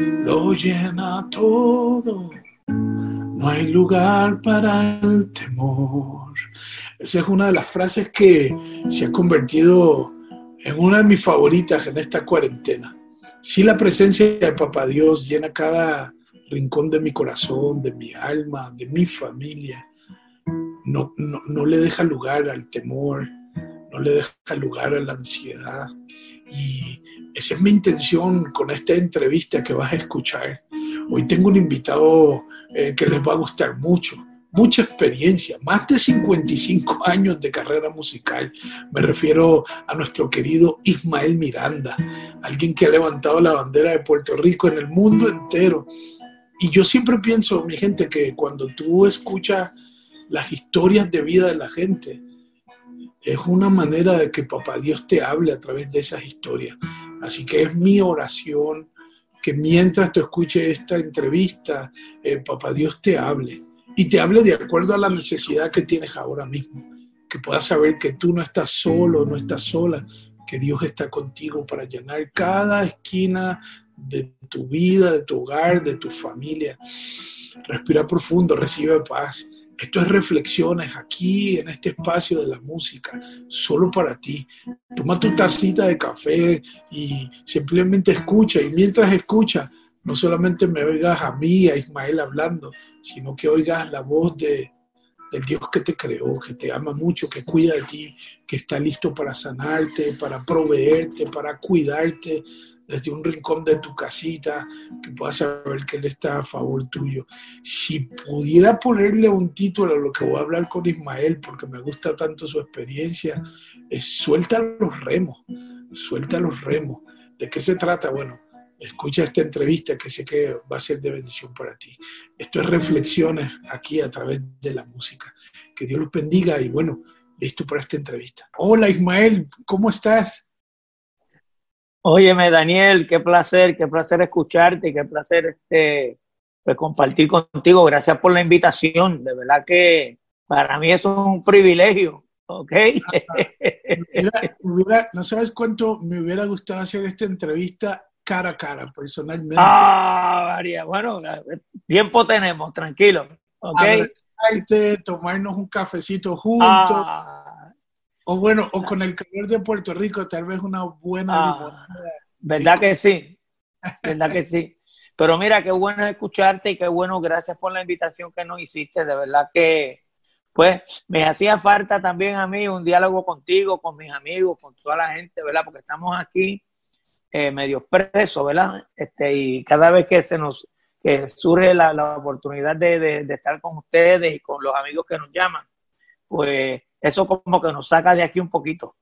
lo llena todo. No hay lugar para el temor. Esa es una de las frases que se ha convertido en una de mis favoritas en esta cuarentena. Si la presencia de Papá Dios llena cada rincón de mi corazón, de mi alma, de mi familia. No, no, no le deja lugar al temor, no le deja lugar a la ansiedad. Y esa es mi intención con esta entrevista que vas a escuchar. Hoy tengo un invitado eh, que les va a gustar mucho, mucha experiencia, más de 55 años de carrera musical. Me refiero a nuestro querido Ismael Miranda, alguien que ha levantado la bandera de Puerto Rico en el mundo entero. Y yo siempre pienso, mi gente, que cuando tú escuchas las historias de vida de la gente, es una manera de que Papá Dios te hable a través de esas historias. Así que es mi oración que mientras te escuche esta entrevista, eh, Papá Dios te hable y te hable de acuerdo a la necesidad que tienes ahora mismo. Que puedas saber que tú no estás solo, no estás sola, que Dios está contigo para llenar cada esquina de tu vida, de tu hogar, de tu familia. Respira profundo, recibe paz. Esto es reflexiones aquí en este espacio de la música, solo para ti. Toma tu tacita de café y simplemente escucha. Y mientras escucha, no solamente me oigas a mí, a Ismael hablando, sino que oigas la voz de, del Dios que te creó, que te ama mucho, que cuida de ti, que está listo para sanarte, para proveerte, para cuidarte, desde un rincón de tu casita, que puedas saber que Él está a favor tuyo. Si pudiera ponerle un título a lo que voy a hablar con Ismael, porque me gusta tanto su experiencia, es suelta los remos, suelta los remos. ¿De qué se trata? Bueno, escucha esta entrevista que sé que va a ser de bendición para ti. Esto es reflexiones aquí a través de la música. Que Dios los bendiga y bueno, listo para esta entrevista. Hola Ismael, ¿cómo estás? Óyeme, Daniel, qué placer, qué placer escucharte y qué placer este, pues, compartir contigo. Gracias por la invitación. De verdad que para mí eso es un privilegio. ¿Ok? no sabes cuánto me hubiera gustado hacer esta entrevista cara a cara, personalmente. Ah, María, bueno, tiempo tenemos, tranquilo. ¿Ok? tomarnos un cafecito juntos. Ah o bueno, o con el calor de Puerto Rico, tal vez una buena ah, ¿Verdad que sí? ¿Verdad que sí? Pero mira, qué bueno escucharte y qué bueno, gracias por la invitación que nos hiciste. De verdad que, pues, me hacía falta también a mí un diálogo contigo, con mis amigos, con toda la gente, ¿verdad? Porque estamos aquí eh, medio presos, ¿verdad? Este, y cada vez que se nos que surge la, oportunidad de, de, estar con ustedes y con los amigos que nos llaman, pues eso como que nos saca de aquí un poquito.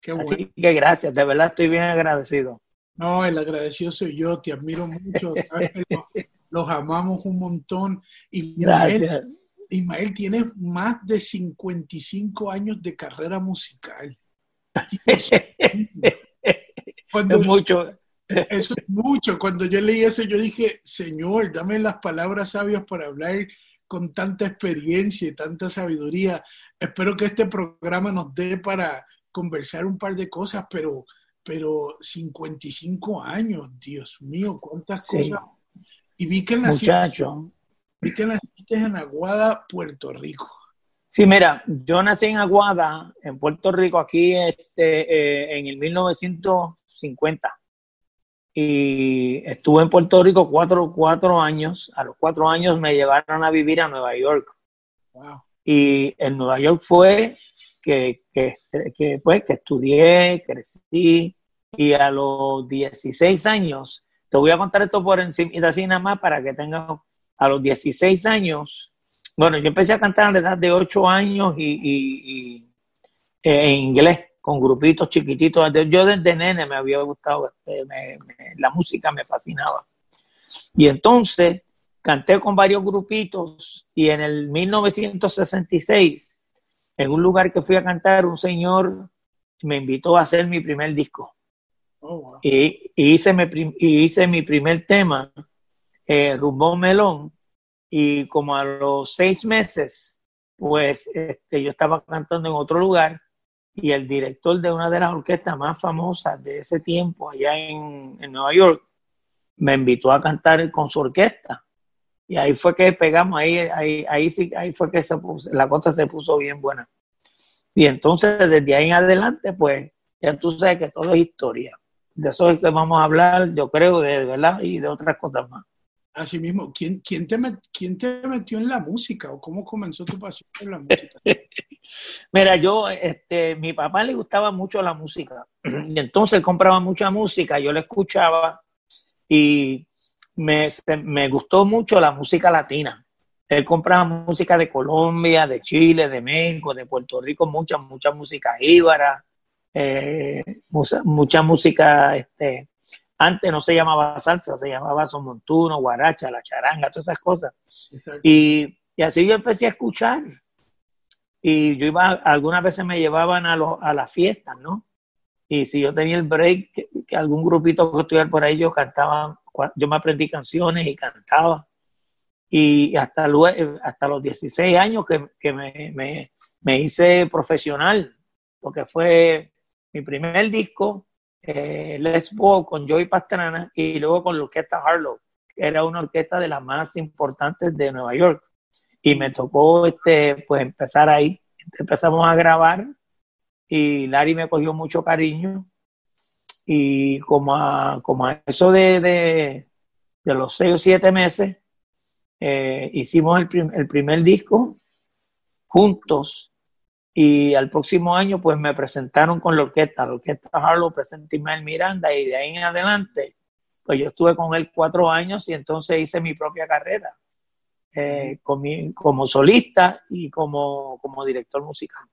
Qué bueno. Así que gracias, de verdad estoy bien agradecido. No, el agradecido soy yo, te admiro mucho, los, amamos un montón. Y gracias. Ismael tiene más de 55 años de carrera musical. Cuando, es mucho. Eso es mucho. Cuando yo leí eso, yo dije, Señor, dame las palabras sabias para hablar con tanta experiencia y tanta sabiduría. Espero que este programa nos dé para conversar un par de cosas, pero, pero 55 años, Dios mío, cuántas cosas. Y vi que naciste, vi que naciste en Aguada, Puerto Rico. Sí, mira, yo nací en Aguada, en Puerto Rico, aquí este, eh, en el 1950 y estuve en Puerto Rico cuatro, cuatro años. A los cuatro años me llevaron a vivir a Nueva York. Y en Nueva York fue que, que, que, pues, que estudié, crecí y a los 16 años, te voy a contar esto por encima y así nada más para que tengas, a los 16 años, bueno, yo empecé a cantar a la edad de 8 años y, y, y eh, en inglés con grupitos chiquititos. Yo desde nene me había gustado, este, la música me fascinaba. Y entonces canté con varios grupitos y en el 1966, en un lugar que fui a cantar, un señor me invitó a hacer mi primer disco. Oh, y, hice mi, hice mi primer tema, eh, Melón, y como a los seis meses, pues este, yo estaba cantando en otro lugar y el director de una de las orquestas más famosas de ese tiempo allá en, Nueva York me invitó a cantar con su orquesta. Y ahí fue que pegamos, ahí, ahí, ahí sí, ahí fue que se la cosa se puso bien buena. Y entonces desde ahí en adelante, pues ya tú sabes que todo es historia. De eso es que vamos a hablar, yo creo, de verdad, y de otras cosas más. Así mismo, ¿quién, quién, te ¿quién te metió en la música o cómo comenzó tu pasión por la música? Mira, yo, este, mi papá le gustaba mucho la música y entonces él compraba mucha música, yo le escuchaba y me, me gustó mucho la música latina. Él compraba música de Colombia, de Chile, de México, de Puerto Rico, mucha, mucha música íbara, eh, mucha, música, este, antes no se llamaba salsa, se llamaba montuno, guaracha, la charanga, todas esas cosas. Y, y, así yo empecé a escuchar. Y yo iba, algunas veces me llevaban a, a las fiestas, ¿no? Y si yo tenía el break, que, algún grupito que estuviera por ahí, yo cantaba, yo me aprendí canciones y cantaba. Y hasta, luego, hasta los 16 años que, que me, me, me hice profesional, porque fue mi primer disco, eh, Let's Go con Joey Pastrana y luego con la orquesta Harlow, que era una orquesta de las más importantes de Nueva York. Y me tocó este, pues empezar ahí. Empezamos a grabar y Larry me cogió mucho cariño. Y como a, como eso de, de, los seis o siete meses, eh, hicimos el primer disco juntos y al próximo año, pues me presentaron con la orquesta. La orquesta Harlow presentó Ismael Miranda y de ahí en adelante, pues yo estuve con él cuatro años y entonces hice mi propia carrera eh, como solista y como, como director musical.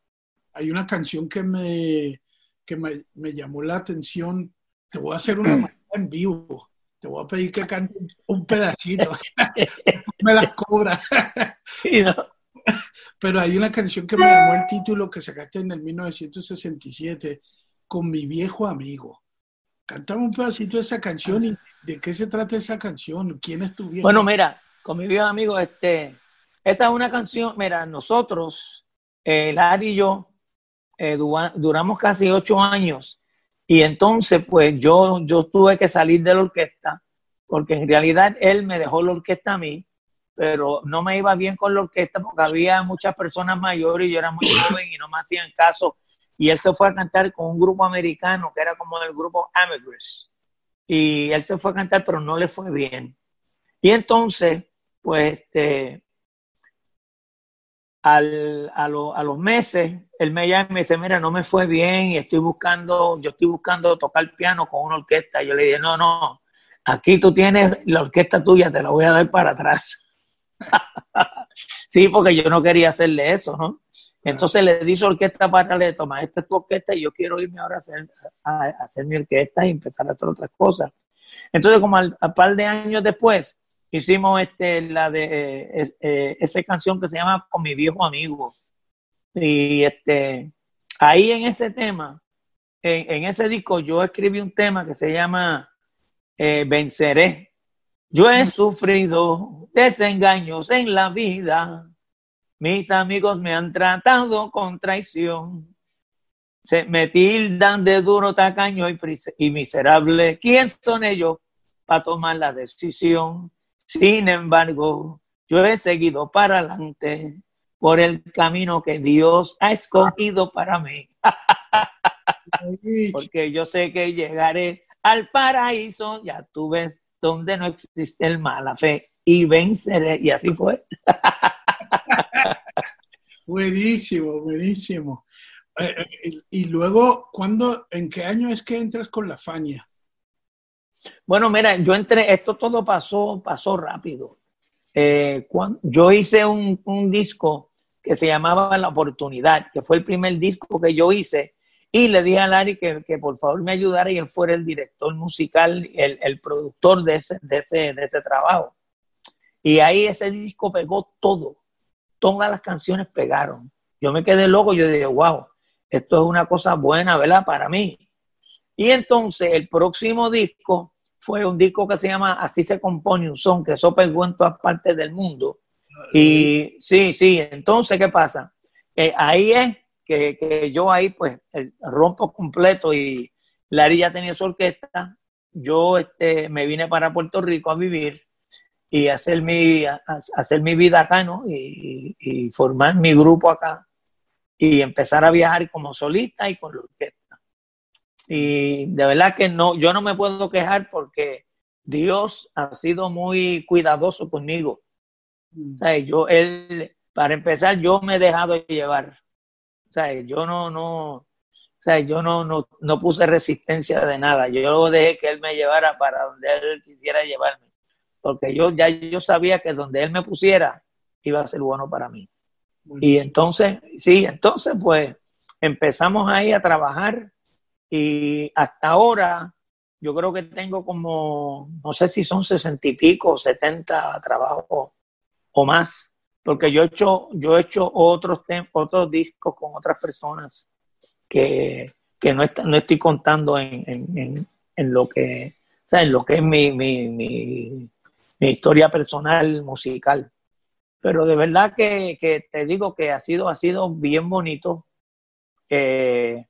Hay una canción que me, que me, me llamó la atención. Te voy a hacer una mm. en vivo. Te voy a pedir que cante un pedacito. me la cobra. sí, ¿no? Pero hay una canción que me llamó el título que sacaste en el 1967, con mi viejo amigo. Cántame un pedacito de esa canción y de qué se trata esa canción, quién es tu viejo. Bueno, mira, con mi viejo amigo, este, esa es una canción, mira, nosotros, eh, Larry y yo, eh, duramos casi ocho años y entonces pues yo, yo tuve que salir de la orquesta porque en realidad él me dejó la orquesta a mí pero no me iba bien con la orquesta porque había muchas personas mayores y yo era muy joven y no me hacían caso. Y él se fue a cantar con un grupo americano que era como el grupo Amigos. Y él se fue a cantar, pero no le fue bien. Y entonces, pues, este, al, a, a, los meses, él me llama y me dice, mira, no me fue bien y estoy buscando, yo estoy buscando tocar piano con una orquesta. Y yo le dije, no, no, aquí tú tienes la orquesta tuya, te la voy a dar para atrás. sí, porque yo no quería hacerle eso, ¿no? Entonces le di su orquesta para le toma, esta es tu orquesta y yo quiero irme ahora a hacer, a, mi orquesta y empezar a hacer otras cosas. Entonces, como al, par de años después, hicimos este, la de eh, esa canción que se llama Con mi viejo amigo. Y este, ahí en ese tema, en, ese disco, yo escribí un tema que se llama eh, Venceré. Yo he sufrido desengaños en la vida. Mis amigos me han tratado con traición. Se me tildan de duro, tacaño y, y miserable. ¿Quién son ellos para tomar la decisión? Sin embargo, yo he seguido para adelante por el camino que Dios ha escogido para mí. Porque yo sé que llegaré al paraíso, ya tú ves donde no existe el mala fe y venceré. Y así fue. buenísimo, buenísimo. Eh, eh, y luego, ¿cuándo, en qué año es que entras con la Fania? Bueno, mira, yo entré, esto todo pasó, pasó rápido. Eh, yo hice un, un, disco que se llamaba La Oportunidad, que fue el primer disco que yo hice y le dije a Larry que, que, por favor me ayudara y él fuera el director musical, el, el productor de ese, de, ese, de ese trabajo. Y ahí ese disco pegó todo. Todas las canciones pegaron. Yo me quedé loco, yo dije, wow, esto es una cosa buena, ¿verdad? Para mí. Y entonces el próximo disco fue un disco que se llama Así se compone un son, que eso pegó en todas partes del mundo. Y sí, sí, entonces, ¿qué pasa? Eh, ahí es que, yo ahí pues rompo completo y Larry ya tenía su orquesta, yo este, me vine para Puerto Rico a vivir y hacer mi, hacer mi vida acá, ¿no? Y, y, formar mi grupo acá y empezar a viajar como solista y con la orquesta. Y de verdad que no, yo no me puedo quejar porque Dios ha sido muy cuidadoso conmigo. Mm. yo, él, para empezar, yo me he dejado llevar. Yo no, no, yo no, no, no puse resistencia de nada. Yo dejé que él me llevara para donde él quisiera llevarme. Porque yo ya yo sabía que donde él me pusiera iba a ser bueno para mí. Y entonces, sí, entonces pues empezamos ahí a trabajar y hasta ahora yo creo que tengo como, no sé si son sesenta y pico, setenta trabajos o más, porque yo he hecho, yo he hecho otros, otros discos con otras personas que, no, no estoy contando en, lo que, en lo que es mi, mi, mi, historia personal musical. Pero de verdad que, te digo que ha sido, ha sido bien bonito. Eh,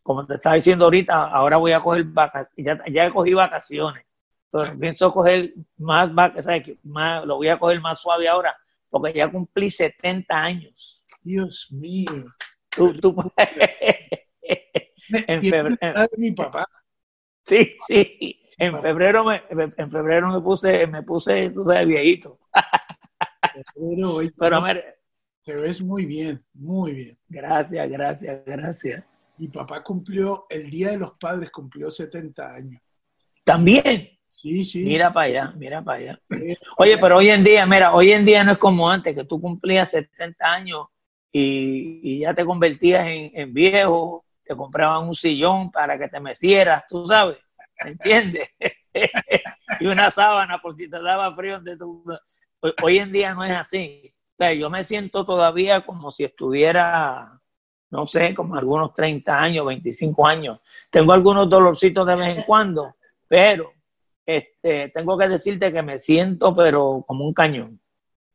como te estaba diciendo ahorita, ahora voy a coger vacaciones, ya, ya cogí vacaciones, pero pienso coger más, más, lo voy a coger más suave ahora, porque ya cumplí 70 años. Dios mío. Tú, tú, en febrero. mi papá. Sí, sí. En febrero me, en febrero me puse, me puse, tú sabes, viejito. Pero, a ver. Te ves muy bien, muy bien. Gracias, gracias, gracias. Mi papá cumplió, el Día de los Padres cumplió 70 años. ¿También? Sí, sí. Mira para allá, mira para allá. Oye, pero hoy en día, mira, hoy en día no es como antes, que tú cumplías 70 años y, ya te convertías en, viejo, te compraban un sillón para que te mecieras, tú sabes, ¿me entiendes? y una sábana por si te daba frío. Donde tú... Hoy en día no es así. O sea, yo me siento todavía como si estuviera no sé, como algunos 30 años, 25 años. Tengo algunos dolorcitos de vez en cuando, pero este, tengo que decirte que me siento, pero como un cañón.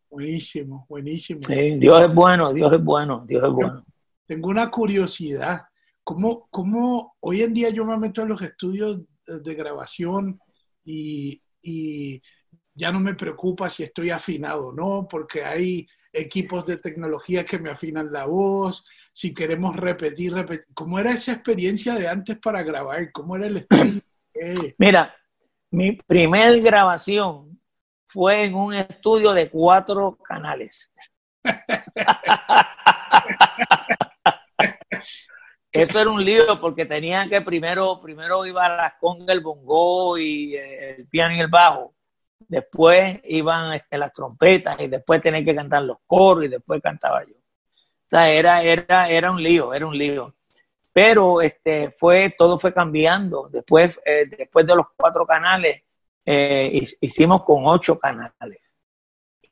Buenísimo, buenísimo. Dios es bueno, Dios es bueno, Dios es bueno. Tengo una curiosidad. ¿Cómo, ¿Cómo, hoy en día yo me meto en los estudios de grabación y, y ya no me preocupa si estoy afinado o no, porque hay equipos de tecnología que me afinan la voz, si queremos repetir, repetir. ¿Cómo era esa experiencia de antes para grabar? ¿Cómo era el estudio? Mira, mi primer grabación fue en un estudio de cuatro canales. Eso era un lío porque tenía que primero, primero iba a las congas, el bongo y el piano y el bajo después iban este, las trompetas y después tenía que cantar los coros y después cantaba yo. O sea, era, era, era un lío, era un lío. Pero este, fue, todo fue cambiando. Después, eh, después de los cuatro canales, eh, hicimos con ocho canales.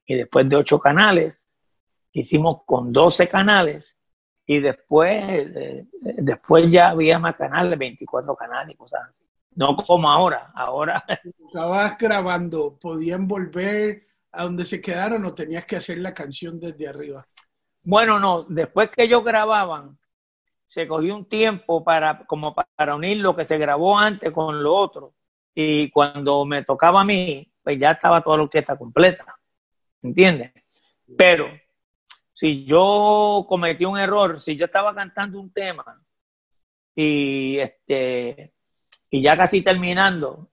Y después de ocho canales, hicimos con doce canales. Y después, eh, después ya había más canales, 24 canales y cosas así. No como ahora, ahora. Estabas grabando, ¿podían volver a donde se quedaron o tenías que hacer la canción desde arriba? Bueno, no, después que ellos grababan, se cogió un tiempo para, como para unir lo que se grabó antes con lo otro. Y cuando me tocaba a mí, pues ya estaba toda la orquesta completa. ¿Entiendes? Pero si yo cometí un error, si yo estaba cantando un tema y este y ya casi terminando,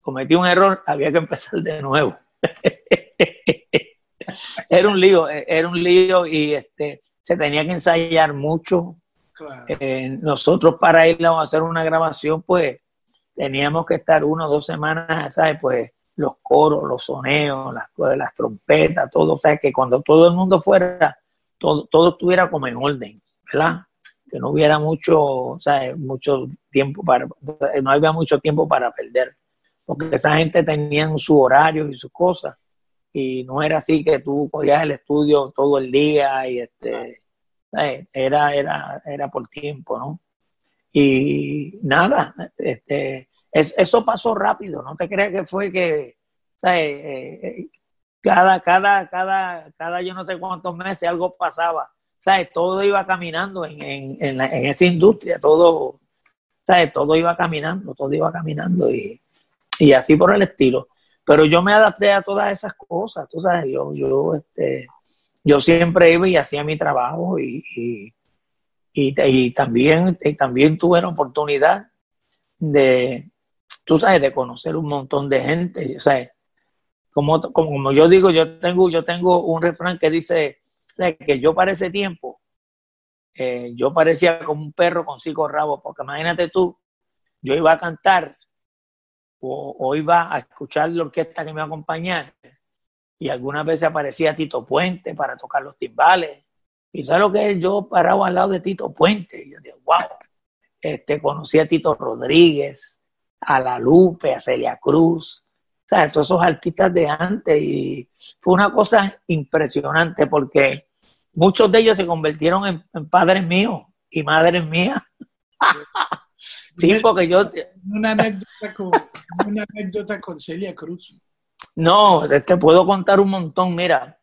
cometí un error, había que empezar de nuevo. era un lío, era un lío y este, se tenía que ensayar mucho. Eh, nosotros para ir a hacer una grabación, pues teníamos que estar una o dos semanas, ¿sabes? Pues los coros, los soneos, las, las trompetas, todo, o sea, que cuando todo el mundo fuera, todo, todo estuviera como en orden, ¿verdad? que no hubiera mucho, mucho tiempo para, no había mucho tiempo para perder, porque esa gente tenía su horario y sus cosas, y no era así que tú cogías el estudio todo el día y este, era, era, era por tiempo, ¿no? Y nada, este, eso pasó rápido, no te creas que fue que, eh, eh, cada, cada, cada, cada yo no sé cuántos meses algo pasaba todo iba caminando en, esa industria, todo, ¿sabes? Todo iba caminando, todo iba caminando y, y así por el estilo. Pero yo me adapté a todas esas cosas, tú sabes, yo, yo, este, yo siempre iba y hacía mi trabajo y, y, y, también, y también tuve la oportunidad de, tú sabes, de conocer un montón de gente, ¿sabes? Como, como, yo digo, yo tengo, yo tengo un refrán que dice que yo para ese tiempo, eh, yo parecía como un perro con cinco rabos, porque imagínate tú, yo iba a cantar o, iba a escuchar la orquesta que me acompañara y algunas veces aparecía Tito Puente para tocar los timbales. Y sabes lo que es, yo paraba al lado de Tito Puente y yo dije, wow, este, conocí a Tito Rodríguez, a La Lupe, a Celia Cruz, o sea, todos esos artistas de antes y fue una cosa impresionante porque muchos de ellos se convirtieron en, padres míos y madres mías. sí, porque yo... Una anécdota, con, una anécdota con Celia Cruz. No, te puedo contar un montón. Mira,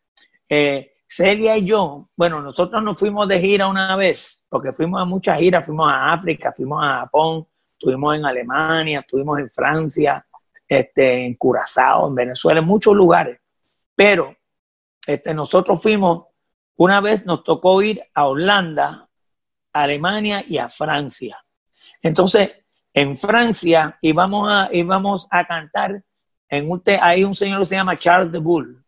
eh, Celia y yo, bueno, nosotros nos fuimos de gira una vez, porque fuimos a muchas giras, fuimos a África, fuimos a Japón, estuvimos en Alemania, estuvimos en Francia, este, en Curazao, en Venezuela, en muchos lugares. Pero este, nosotros fuimos, una vez nos tocó ir a Holanda, a Alemania y a Francia. Entonces, en Francia íbamos a, íbamos a cantar en un hay un señor que se llama Charles de Bull,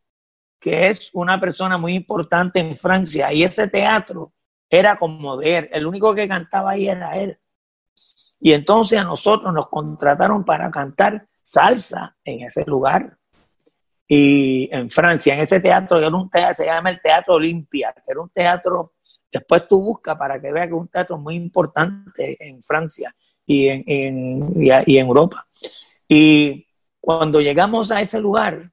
que es una persona muy importante en Francia, y ese teatro era como de él, el único que cantaba ahí era él. Y entonces a nosotros nos contrataron para cantar salsa en ese lugar. Y en Francia, en ese teatro, era un teatro, se llama el Teatro Olimpia, que era un teatro, después tú buscas para que veas que es un teatro muy importante en Francia y en, y, en Europa. Y cuando llegamos a ese lugar,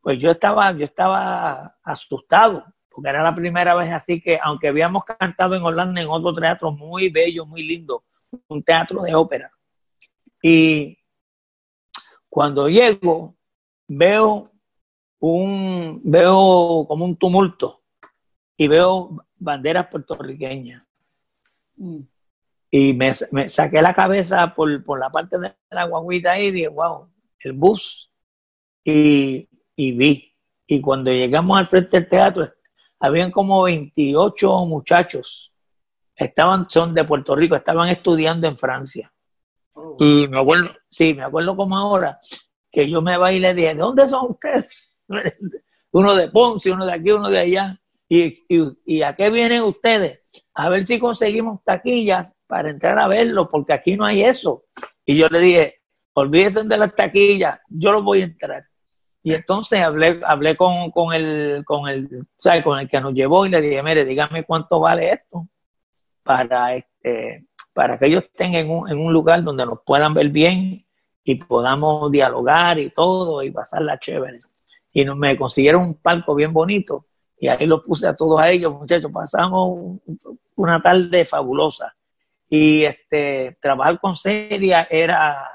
pues yo estaba, yo estaba asustado, porque era la primera vez así que, aunque habíamos cantado en Holanda en otro teatro muy bello, muy lindo, un teatro de ópera. Y cuando llego, veo un, veo como un tumulto y veo banderas puertorriqueñas. Mm. Y me, saqué la cabeza por, la parte de la guaguita ahí y dije, wow, el bus. Y, y vi. Y cuando llegamos al frente del teatro, habían como 28 muchachos. Estaban, son de Puerto Rico, estaban estudiando en Francia. Oh. Y me acuerdo, sí, me acuerdo como ahora, que yo me bailé y le dije, ¿de dónde son ustedes? uno de Ponce, uno de aquí, uno de allá. Y, y, a qué vienen ustedes? A ver si conseguimos taquillas para entrar a verlo, porque aquí no hay eso. Y yo le dije, olvídense de las taquillas, yo los voy a entrar. Y entonces hablé, hablé con, con, el, con, el, con el que nos llevó y le dije, mire, dígame cuánto vale esto para, este, para que ellos estén en un, en un lugar donde nos puedan ver bien y podamos dialogar y todo y pasarla chévere. Y nos, me consiguieron un palco bien bonito y ahí lo puse a todos ellos, muchachos. Pasamos una tarde fabulosa. Y este, trabajar con Celia era,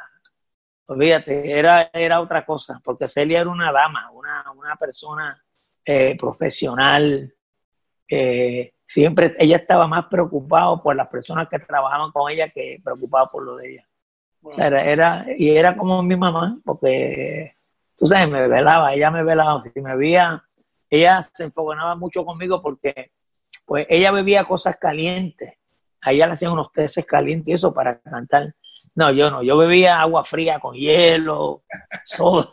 olvídate, era, era otra cosa, porque Celia era una dama, una, una persona eh, profesional. Eh, siempre ella estaba más preocupada por las personas que trabajaban con ella que preocupada por lo de ella. era, era, y era como mi mamá, porque tú sabes, me velaba, ella me velaba, si me veía, ella se enfogonaba mucho conmigo porque pues ella bebía cosas calientes allá le hacían unos teces calientes y eso para cantar. No, yo no, yo bebía agua fría con hielo, soda.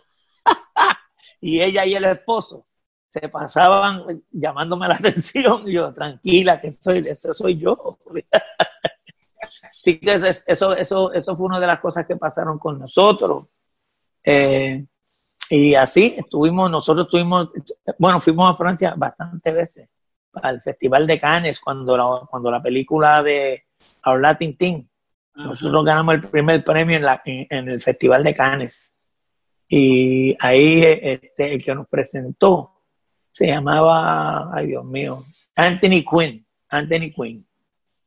y ella y el esposo se pasaban llamándome la atención y yo, tranquila, que soy, ese soy yo. Así que eso, eso, eso fue una de las cosas que pasaron con nosotros. Eh, y así estuvimos, nosotros estuvimos, bueno, fuimos a Francia bastantes veces al Festival de Cannes cuando la, cuando la película de Our Latin Team. Nosotros ganamos el primer premio en, la, en, el Festival de Cannes. Y ahí este, el que nos presentó se llamaba, ay Dios mío, Anthony Quinn. Anthony Quinn.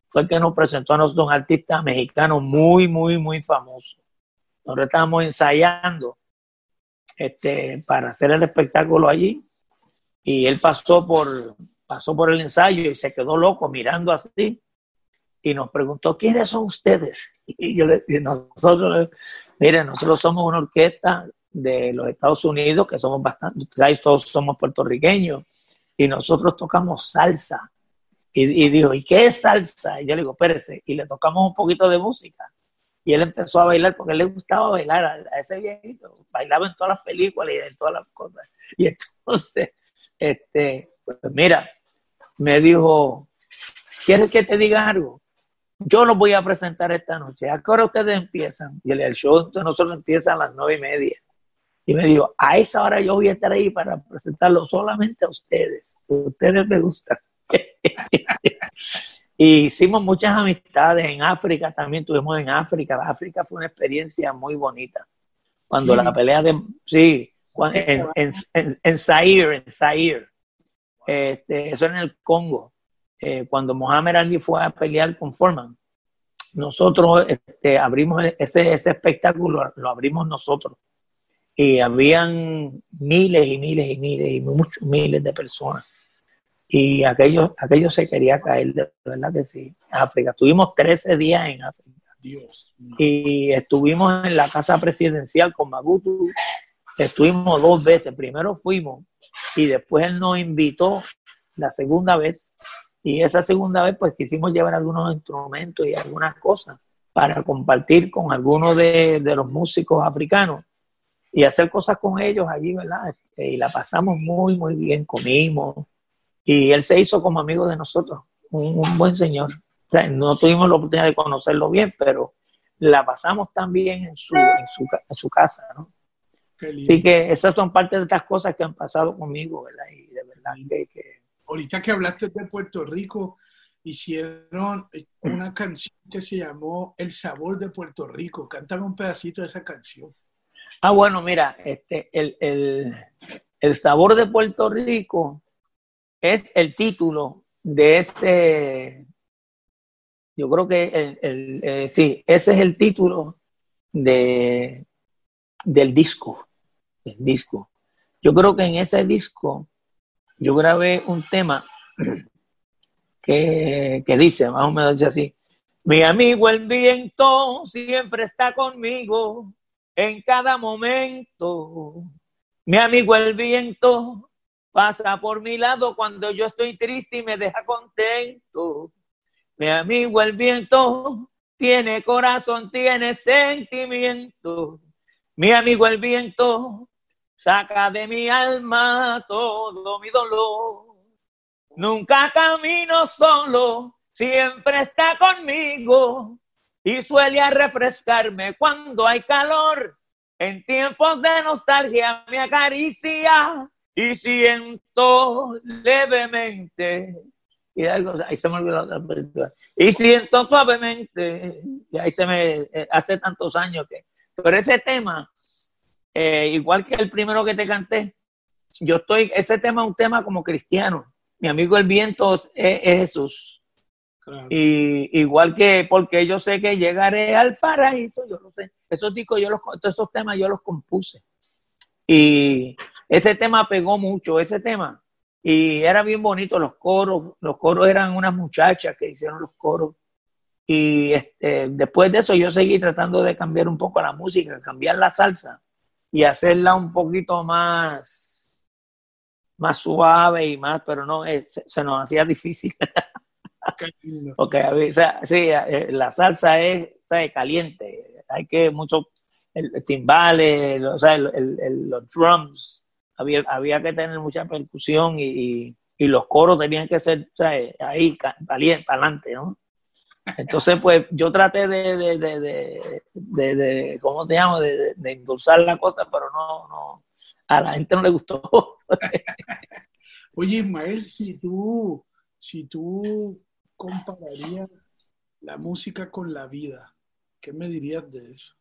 Fue el que nos presentó a nosotros un artista mexicano muy, muy, muy famoso. Nosotros estábamos ensayando este, para hacer el espectáculo allí y él pasó por, pasó por el ensayo y se quedó loco mirando así. y nos preguntó, ¿quiénes son ustedes? Y yo le dije, nosotros, miren, nosotros somos una orquesta de los Estados Unidos, que somos bastante, todos somos puertorriqueños, y nosotros tocamos salsa. Y, dijo, ¿y qué es salsa? Y yo le digo, espérese, y le tocamos un poquito de música. Y él empezó a bailar porque le gustaba bailar a, ese viejito. Bailaba en todas las películas y en todas las cosas. Y entonces, este, pues mira, me dijo, ¿quieres que te diga algo? Yo los voy a presentar esta noche. ¿A qué hora ustedes empiezan? Y el show de nosotros empieza a las nueve y media. Y me dijo, a esa hora yo voy a estar ahí para presentarlo solamente a ustedes. Ustedes me gustan. y hicimos muchas amistades en África, también estuvimos en África. África fue una experiencia muy bonita. Cuando la pelea de... Sí, en, en, en, Zaire, en Zaire. Este, eso en el Congo. Eh, cuando Mohamed Ali fue a pelear con Foreman, nosotros este, abrimos ese, ese espectáculo, lo abrimos nosotros. Y habían miles y miles y miles y muchos miles de personas. Y aquello, aquello se quería caer, de verdad que sí. África. Estuvimos 13 días en África. Dios. Y estuvimos en la casa presidencial con Magutu. Estuvimos dos veces. Primero fuimos y después él nos invitó la segunda vez. Y esa segunda vez, pues quisimos llevar algunos instrumentos y algunas cosas para compartir con algunos de, de los músicos africanos y hacer cosas con ellos allí, ¿verdad? Y la pasamos muy, muy bien, comimos. Y él se hizo como amigo de nosotros, un, buen señor. O sea, no tuvimos la oportunidad de conocerlo bien, pero la pasamos también en su, en su, en su casa, ¿no? Así que esas son parte de estas cosas que han pasado conmigo, ¿verdad? Y de verdad que, Ahorita que hablaste de Puerto Rico, hicieron una canción que se llamó El sabor de Puerto Rico. Cántame un pedacito de esa canción. Ah, bueno, mira, este, el, sabor de Puerto Rico es el título de ese, yo creo que el, eh, sí, ese es el título de, del disco, del disco. Yo creo que en ese disco yo grabé un tema que, que dice, más o menos así, mi amigo el viento siempre está conmigo, en cada momento. Mi amigo el viento pasa por mi lado cuando yo estoy triste y me deja contento. Mi amigo el viento tiene corazón, tiene sentimiento. Mi amigo el viento saca de mi alma todo mi dolor. Nunca camino solo, siempre está conmigo y suele refrescarme cuando hay calor. En tiempos de nostalgia me acaricia y siento levemente. Y algo, ahí se me olvidó la Y siento suavemente, y ahí se me eh, hace tantos años que. Pero ese tema, eh, igual que el primero que te canté, yo estoy, ese tema es un tema como cristiano. Mi amigo el viento es Jesús. Y igual que porque yo sé que llegaré al paraíso, yo lo sé. Esos discos, yo los, esos temas yo los compuse. Y ese tema pegó mucho, ese tema. Y era bien bonito los coros. Los coros eran unas muchachas que hicieron los coros. Y este, después de eso yo seguí tratando de cambiar un poco la música, cambiar la salsa y hacerla un poquito más, más suave y más, pero no, eh, se nos hacía difícil. Porque o sea, sí, eh, la salsa es caliente, hay que mucho, el, timbales, o sea, los drums, había, había que tener mucha percusión y, y, los coros tenían que ser ahí caliente, adelante, ¿no? Entonces, pues yo traté de, de, de, de, de ¿cómo te llamo? De, de, endulzar la cosa, pero no, no, a la gente no le gustó. Oye, Ismael, si tú, si tú compararía la música con la vida? ¿Qué me dirías de eso?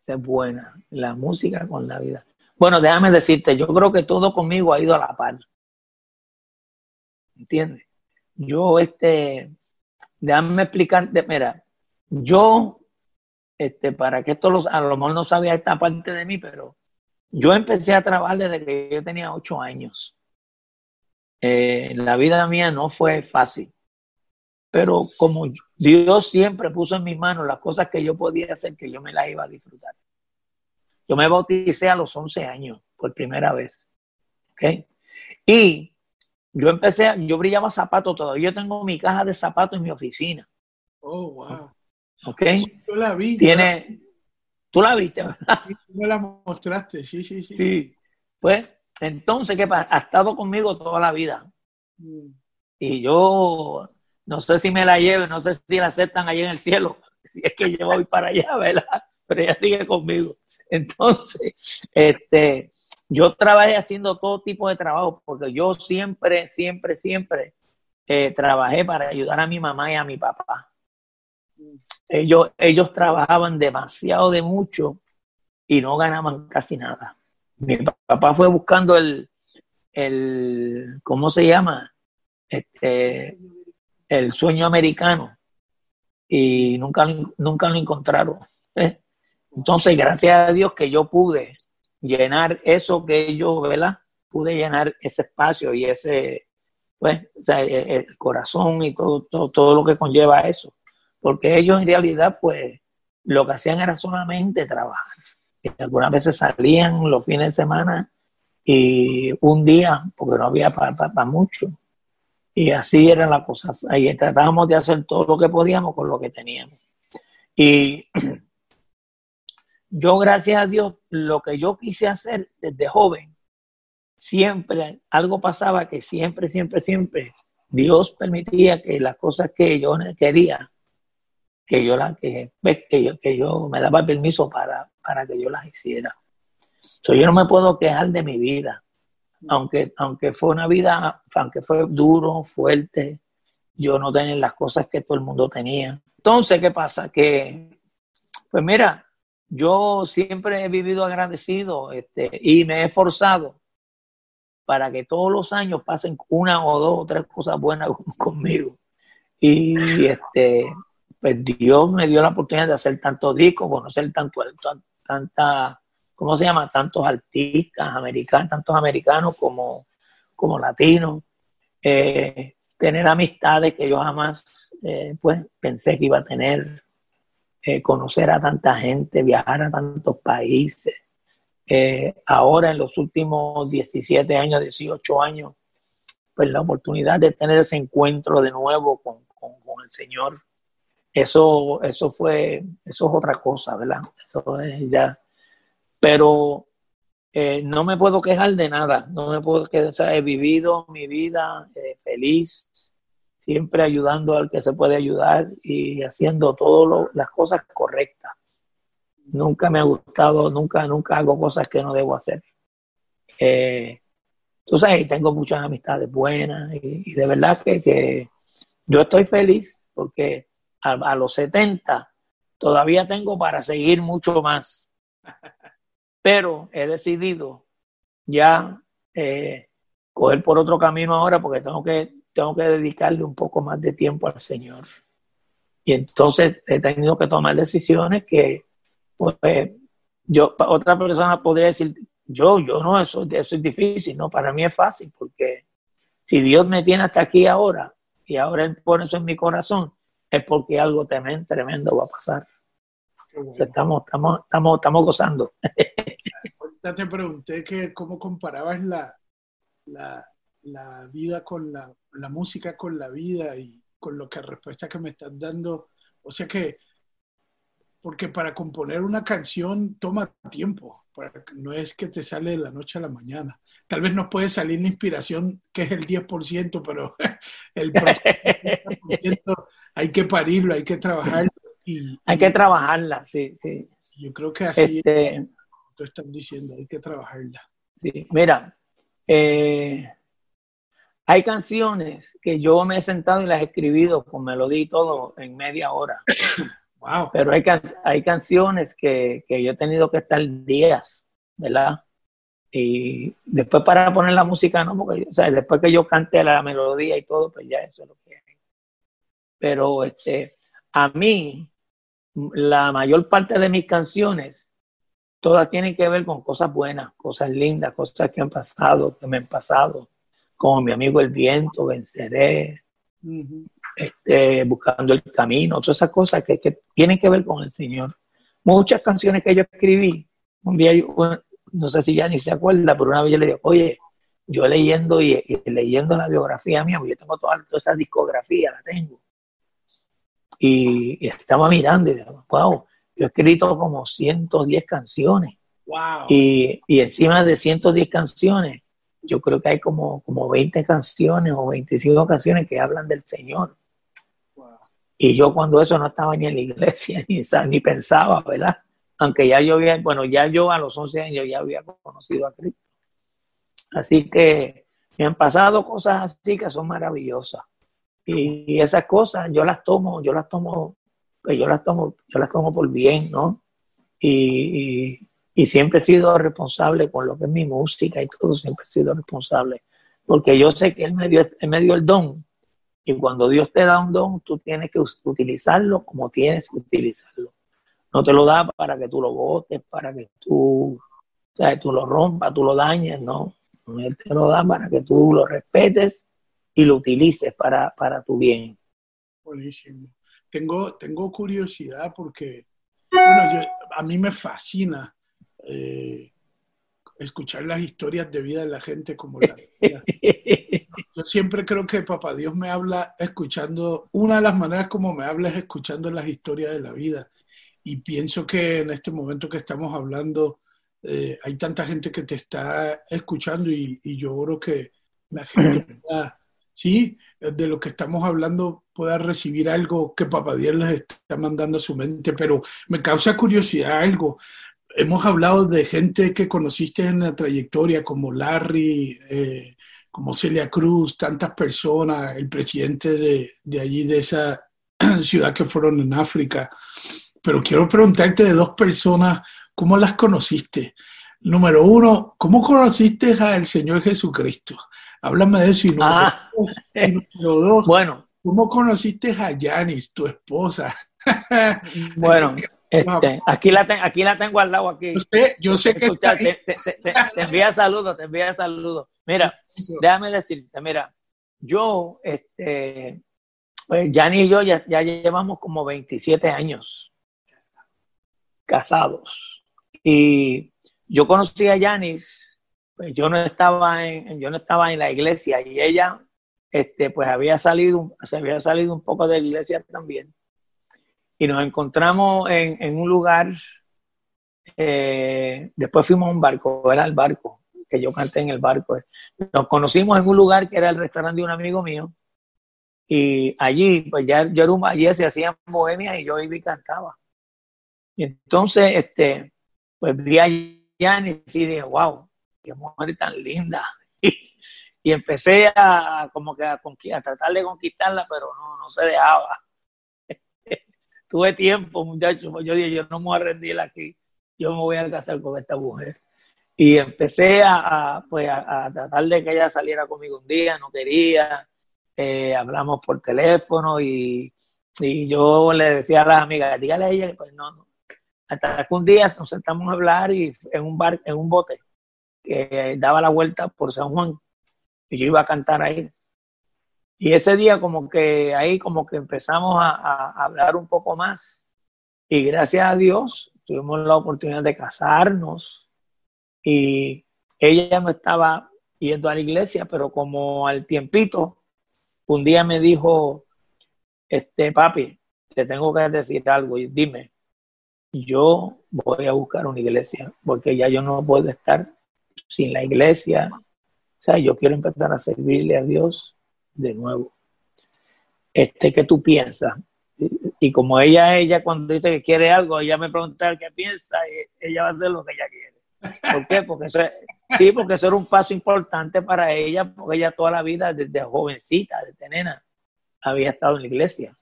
Esa es buena, la música con la vida. Bueno, déjame decirte, yo creo que todo conmigo ha ido a la par. ¿Entiendes? Yo, este, déjame explicarte, mira, yo, este, para que esto los, a lo mejor no sabía esta parte de mí, pero yo empecé a trabajar desde que yo tenía ocho años. Eh, la vida mía no fue fácil. pero como Dios siempre puso en mis manos las cosas que yo podía hacer, que yo me las iba a disfrutar. Yo me bauticé a los 11 años por primera vez. ¿okay? Y yo empecé, yo brillaba zapatos todavía. Yo tengo mi caja de zapatos en mi oficina. Oh, wow. ¿Ok? Yo la vi. Tiene, tú la viste, ¿verdad? Sí, tú me la mostraste, sí, sí, sí. Sí. Pues, entonces, ¿qué pasa? Ha estado conmigo toda la vida. Mm. Y yo no sé si me la lleve, no sé si la aceptan allí en el cielo. Si es que yo voy para allá, ¿verdad? Pero ella sigue conmigo. Entonces, este, yo trabajé haciendo todo tipo de trabajo, porque yo siempre, siempre, siempre eh, trabajé para ayudar a mi mamá y a mi papá. Ellos, ellos trabajaban demasiado de mucho y no ganaban casi nada. Mi papá fue buscando el, el ¿cómo se llama? Este, el sueño americano y nunca, nunca lo encontraron. Entonces, gracias a Dios que yo pude llenar eso que yo, ¿verdad? Pude llenar ese espacio y ese, pues, o sea, el corazón y todo, todo, todo lo que conlleva eso. Porque ellos en realidad, pues, lo que hacían era solamente trabajar. Y algunas veces salían los fines de semana y un día, porque no había para mucho, y así era la cosa. Ahí tratábamos de hacer todo lo que podíamos con lo que teníamos. Y yo, gracias a Dios, lo que yo quise hacer desde joven, siempre algo pasaba que siempre, siempre, siempre Dios permitía que las cosas que yo quería, que yo, la, que, que yo, que yo me daba permiso para, para que yo las hiciera. So, yo no me puedo quejar de mi vida aunque, aunque fue una vida, aunque fue duro, fuerte, yo no tenía las cosas que todo el mundo tenía. Entonces, ¿qué pasa? Que, pues mira, yo siempre he vivido agradecido este, y me he esforzado para que todos los años pasen una o dos o tres cosas buenas conmigo. Y este, pues Dios me dio la oportunidad de hacer tantos discos, conocer tanto, tanta ¿cómo se llama? Tantos artistas americanos, tantos americanos como, como latinos, eh, tener amistades que yo jamás eh, pues, pensé que iba a tener, eh, conocer a tanta gente, viajar a tantos países. ahora en los últimos 17 años, 18 años, pues la oportunidad de tener ese encuentro de nuevo con, con, con el Señor, eso, eso fue, eso es otra cosa, ¿verdad? Eso es ya pero eh, no me puedo quejar de nada, no me puedo quejar, o sea, he vivido mi vida eh, feliz, siempre ayudando al que se puede ayudar y haciendo todas las cosas correctas. Nunca me ha gustado, nunca, nunca hago cosas que no debo hacer. Eh, tú sabes, tengo muchas amistades buenas y, de verdad que, yo estoy feliz porque a, a los 70 todavía tengo para seguir mucho más. pero he decidido ya eh, coger por otro camino ahora porque tengo que, tengo que dedicarle un poco más de tiempo al Señor. Y entonces he tenido que tomar decisiones que, pues, yo, otra persona podría decir, yo, yo no, eso, eso es difícil, no, para mí es fácil, porque si Dios me tiene hasta aquí ahora y ahora Él pone eso en mi corazón, es porque algo tremendo, tremendo va a pasar. Estamos, estamos, estamos, estamos gozando. Ahorita te pregunté que cómo comparabas la, la, vida con la, la, música con la vida y con lo que respuesta que me estás dando. O sea que, porque para componer una canción toma tiempo, no es que te sale de la noche a la mañana. Tal vez nos puede salir la inspiración, que es el 10%, pero el 10% hay que parirlo, hay que trabajarlo hay que trabajarla, sí, sí. Yo creo que así este, tú estás diciendo, hay que trabajarla. Sí, mira, eh, hay canciones que yo me he sentado y las he escribido con melodía y todo en media hora. Wow. Pero hay, hay canciones que, yo he tenido que estar días, ¿verdad? Y después para poner la música, no, porque o sea, después que yo cante la melodía y todo, pues ya eso es lo que hay. Pero este, a mí, la mayor parte de mis canciones, todas tienen que ver con cosas buenas, cosas lindas, cosas que han pasado, que me han pasado, como mi amigo El Viento, Venceré, este, buscando el camino, todas esas cosas que, que, tienen que ver con el Señor. Muchas canciones que yo escribí, un día, no sé si ya ni se acuerda, pero una vez yo le digo, oye, yo leyendo y, leyendo la biografía mía, porque yo tengo toda, toda esa discografía, la tengo. Y, estaba mirando y digo, wow, yo he escrito como 110 canciones. Wow. Y, y encima de 110 canciones, yo creo que hay como, como 20 canciones o 25 canciones que hablan del Señor. Y yo cuando eso no estaba ni en la iglesia, ni, ni pensaba, ¿verdad? Aunque ya yo había, bueno, ya yo a los 11 años ya había conocido a Cristo. Así que me han pasado cosas así que son maravillosas. Y esas cosas yo las tomo, yo las tomo, pues yo las tomo, yo las tomo por bien, ¿no? Y, y, siempre he sido responsable con lo que es mi música y todo, siempre he sido responsable. Porque yo sé que Él me dio, él me dio el don. Y cuando Dios te da un don, tú tienes que utilizarlo como tienes que utilizarlo. No te lo da para que tú lo votes, para que tú, o sea, tú lo rompas, tú lo dañes, no. Él te lo da para que tú lo respetes y lo utilices para, para tu bien. Buenísimo. Tengo, tengo curiosidad porque, bueno, a mí me fascina eh, escuchar las historias de vida de la gente como la Yo siempre creo que Papá Dios me habla escuchando, una de las maneras como me habla es escuchando las historias de la vida. Y pienso que en este momento que estamos hablando, eh, hay tanta gente que te está escuchando y, yo creo que la gente pueda, sí, de lo que estamos hablando pueda recibir algo que Papá Dios les está mandando a su mente, pero me causa curiosidad algo. Hemos hablado de gente que conociste en la trayectoria, como Larry, eh, como Celia Cruz, tantas personas, el presidente de, de allí, de esa ciudad que fueron en África. Pero quiero preguntarte de dos personas ¿Cómo las conociste? Número uno, ¿cómo conociste al Señor Jesucristo? Háblame de eso. Y número, ah. dos, bueno. ¿cómo conociste a Yanis, tu esposa? bueno, este, aquí, la aquí la tengo al lado. Aquí. Yo sé, yo sé que. te, envía saludos, te envía saludos. Mira, déjame decirte, mira, yo, este, pues y yo ya, ya llevamos como 27 años casados. Y yo conocí a Yanis, pues yo no estaba en, yo no estaba en la iglesia y ella, este, pues había salido, se había salido un poco de la iglesia también. Y nos encontramos en, un lugar, eh, después fuimos a un barco, era el barco, que yo canté en el barco. Nos conocimos en un lugar que era el restaurante de un amigo mío. Y allí, pues ya yo era un, allí se hacían bohemias y yo iba y cantaba. Y entonces, este, pues vi a Yanis y dije, wow, qué mujer tan linda. Y, empecé a como que a, tratar de conquistarla, pero no, no se dejaba. Tuve tiempo, muchachos, pues yo dije, yo no me voy a rendir aquí, yo me voy a casar con esta mujer. Y empecé a, pues, a, tratar de que ella saliera conmigo un día, no quería, eh, hablamos por teléfono y, y, yo le decía a las amigas, dígale a ella pues no, no, hasta que un día nos sentamos a hablar y en un bar, en un bote que daba la vuelta por San Juan y yo iba a cantar ahí. Y ese día como que ahí como que empezamos a, hablar un poco más y gracias a Dios tuvimos la oportunidad de casarnos y ella no estaba yendo a la iglesia, pero como al tiempito, un día me dijo, este papi, te tengo que decir algo y dime, yo voy a buscar una iglesia, porque ya yo no puedo estar sin la iglesia. O sea, yo quiero empezar a servirle a Dios de nuevo. Este, ¿qué tú piensas? Y, como ella, ella cuando dice que quiere algo, ella me pregunta qué piensa ella va a hacer lo que ella quiere. ¿Por qué? Porque eso sí, porque eso era un paso importante para ella, porque ella toda la vida, desde jovencita, desde nena, había estado en la iglesia.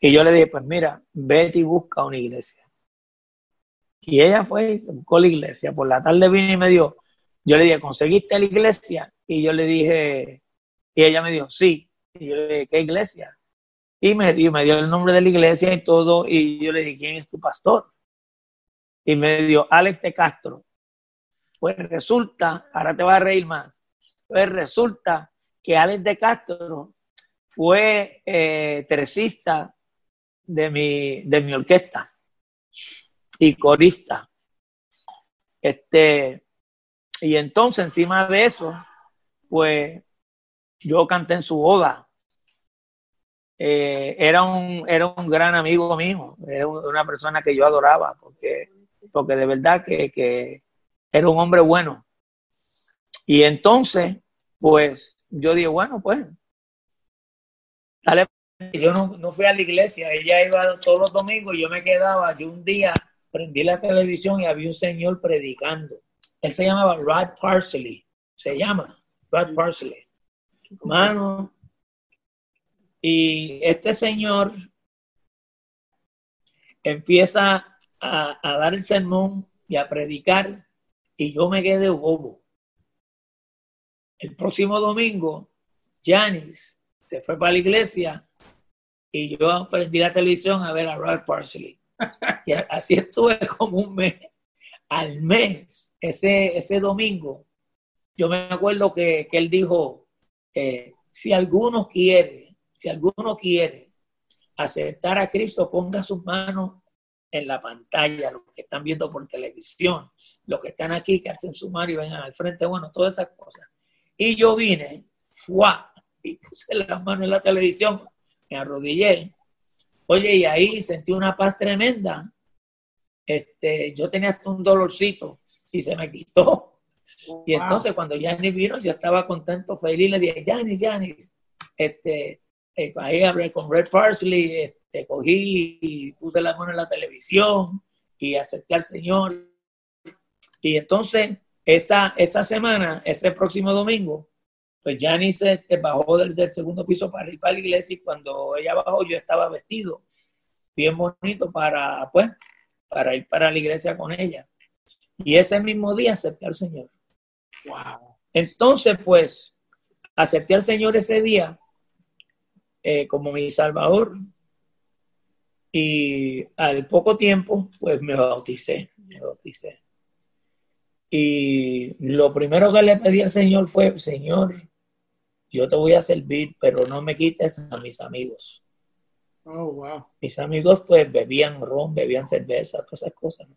Y yo le dije, pues mira, vete y busca una iglesia. Y ella fue y se buscó la iglesia. Por la tarde vino y me dijo, yo le dije, ¿conseguiste la iglesia? Y yo le dije, y ella me dijo, sí. Y yo le dije, ¿qué iglesia? Y me, dio, me dio el nombre de la iglesia y todo. Y yo le dije, ¿quién es tu pastor? Y me dio, Alex de Castro. Pues resulta, ahora te vas a reír más, pues resulta que Alex de Castro fue eh, de mi, de mi orquesta y corista. Este, y entonces, encima de eso, pues yo canté en su boda. Eh, era, un, era un gran amigo mío, era una persona que yo adoraba, porque, porque de verdad que, que era un hombre bueno. Y entonces, pues yo dije, bueno, pues, dale. Yo no, no fui a la iglesia, ella iba todos los domingos y yo me quedaba, yo un día prendí la televisión y había un señor predicando. Él se llamaba Rod Parsley, se llama Rod Parsley. Mano, y este señor empieza a, a, dar el sermón y a predicar y yo me quedé bobo. El próximo domingo, Janice se fue para la iglesia y yo prendí la televisión a ver a Rod Parsley. Y así estuve como un mes. Al mes, ese, ese domingo, yo me acuerdo que, que él dijo, si alguno quiere, si alguno quiere aceptar a Cristo, ponga sus manos en la pantalla, los que están viendo por televisión, los que están aquí, que hacen su mano y vengan al frente, bueno, todas esas cosas. Y yo vine, ¡fua! y puse las manos en la televisión, me arrodillé. Oye, y ahí sentí una paz tremenda. Este, yo tenía hasta un dolorcito y se me quitó. Y entonces cuando Janis vino, yo estaba contento, feliz, le dije, Janis, Janis, este, eh, ahí hablé con Red Parsley, este, cogí y puse la mano en la televisión y acepté al Señor. Y entonces, esa, esa semana, ese próximo domingo, pues Janis se este, bajó desde el segundo piso para ir para la iglesia y cuando ella bajó yo estaba vestido bien bonito para, pues, para ir para la iglesia con ella. Y ese mismo día acepté al Señor. Wow. Entonces, pues, acepté al Señor ese día eh, como mi Salvador. Y al poco tiempo, pues me bauticé, me bauticé. Y lo primero que le pedí al Señor fue, Señor, yo te voy a servir, pero no me quites a mis amigos. Oh, wow. Mis amigos pues bebían ron, bebían cerveza, todas esas cosas. ¿no?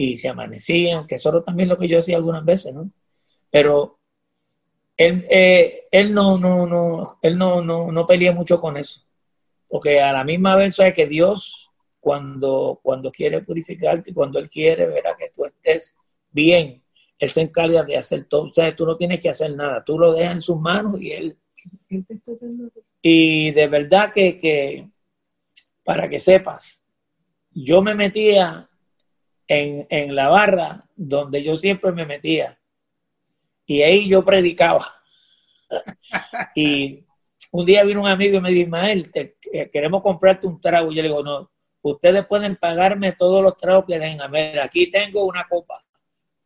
Y se amanecían, que eso también lo que yo hacía algunas veces, ¿no? Pero él, eh, él no, no, no, él no, no, no pelea mucho con eso. Porque a la misma vez sabe que Dios, cuando, cuando quiere purificarte, cuando Él quiere, verá que tú estés bien, Él se encarga de hacer todo. O sea, tú no tienes que hacer nada, tú lo dejas en sus manos y Él... Y de verdad que, que para que sepas, yo me metía en, en la barra donde yo siempre me metía y ahí yo predicaba. y un día vino un amigo y me dijo, Ismael, te, queremos comprarte un trago. Y yo le digo, no, ustedes pueden pagarme todos los tragos que den. A ver, aquí tengo una copa.